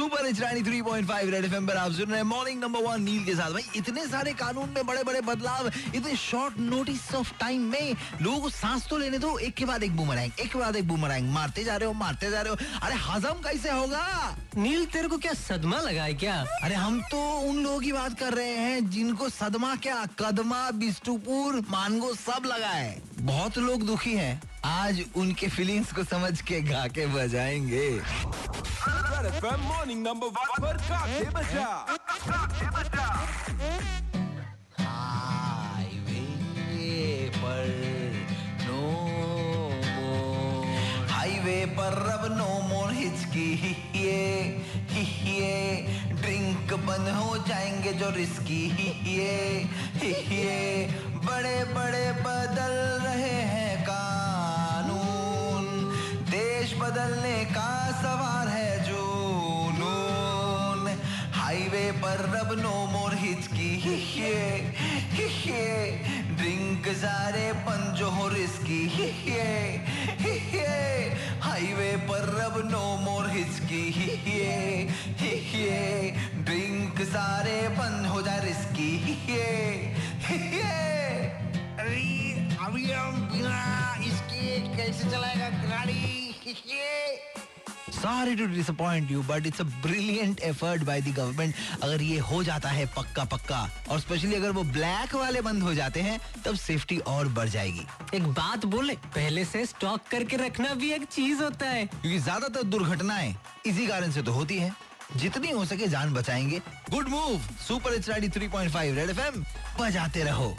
Super इचरानी 3.5 red FM पर आप सुन रहे हैं मॉर्निंग नंबर वन नील के साथ। भाई इतने सारे कानून में बड़े बड़े बदलाव इतने शॉर्ट नोटिस ऑफ़ टाइम में लोगों को सांस तो लेने दो एक के बाद एक बूमरैंग एक के बाद एक बूमरैंग मारते जा रहे हो मारते जा रहे हो। अरे हजम कैसे होगा? नील तेरे को क्या सदमा लगा है क्या? अरे हम तो उन लोगों की बात कर रहे हैं जिनको सदमा क्या? कदमा बिस्टुपुर मानगो सब लगा है। बहुत लोग दुखी हैं। आज उनके फीलिंग्स को समझ के गा के बजाएँगे मॉर्निंग नंबर वन पर काके बजा। हाईवे पर नो मोर। हाईवे पर अब नो मोर हिचकी ये ये ड्रिंक बंद हो जाएँगे जो रिस्की ये ये बड़े बड़े हाईवे पर अब नो मोर हिचकी ये ये ड्रिंक सारे पंजो हो रिस्की ये ये हाईवे पर अब नो मोर हिचकी ये ये ड्रिंक सारे बंद हो जाए रिस्की ये ये अरे, अभी हम बिना इसके कैसे चलाएगा गाड़ी? ये Sorry to disappoint you, but it's a brilliant effort by the government. अगर ये हो जाता है पक्का पक्का और स्पेशली अगर वो ब्लैक वाले बंद हो जाते हैं तब सेफ्टी और बढ़ जाएगी। एक बात बोले पहले से स्टॉक करके रखना भी एक चीज़ होता है। क्योंकि ज़्यादातर दुर्घटनाएँ इसी कारण से तो होती है। जितनी हो सके जान बचाएँगे। Good move super it's 93.5 red F M बजाते रहो।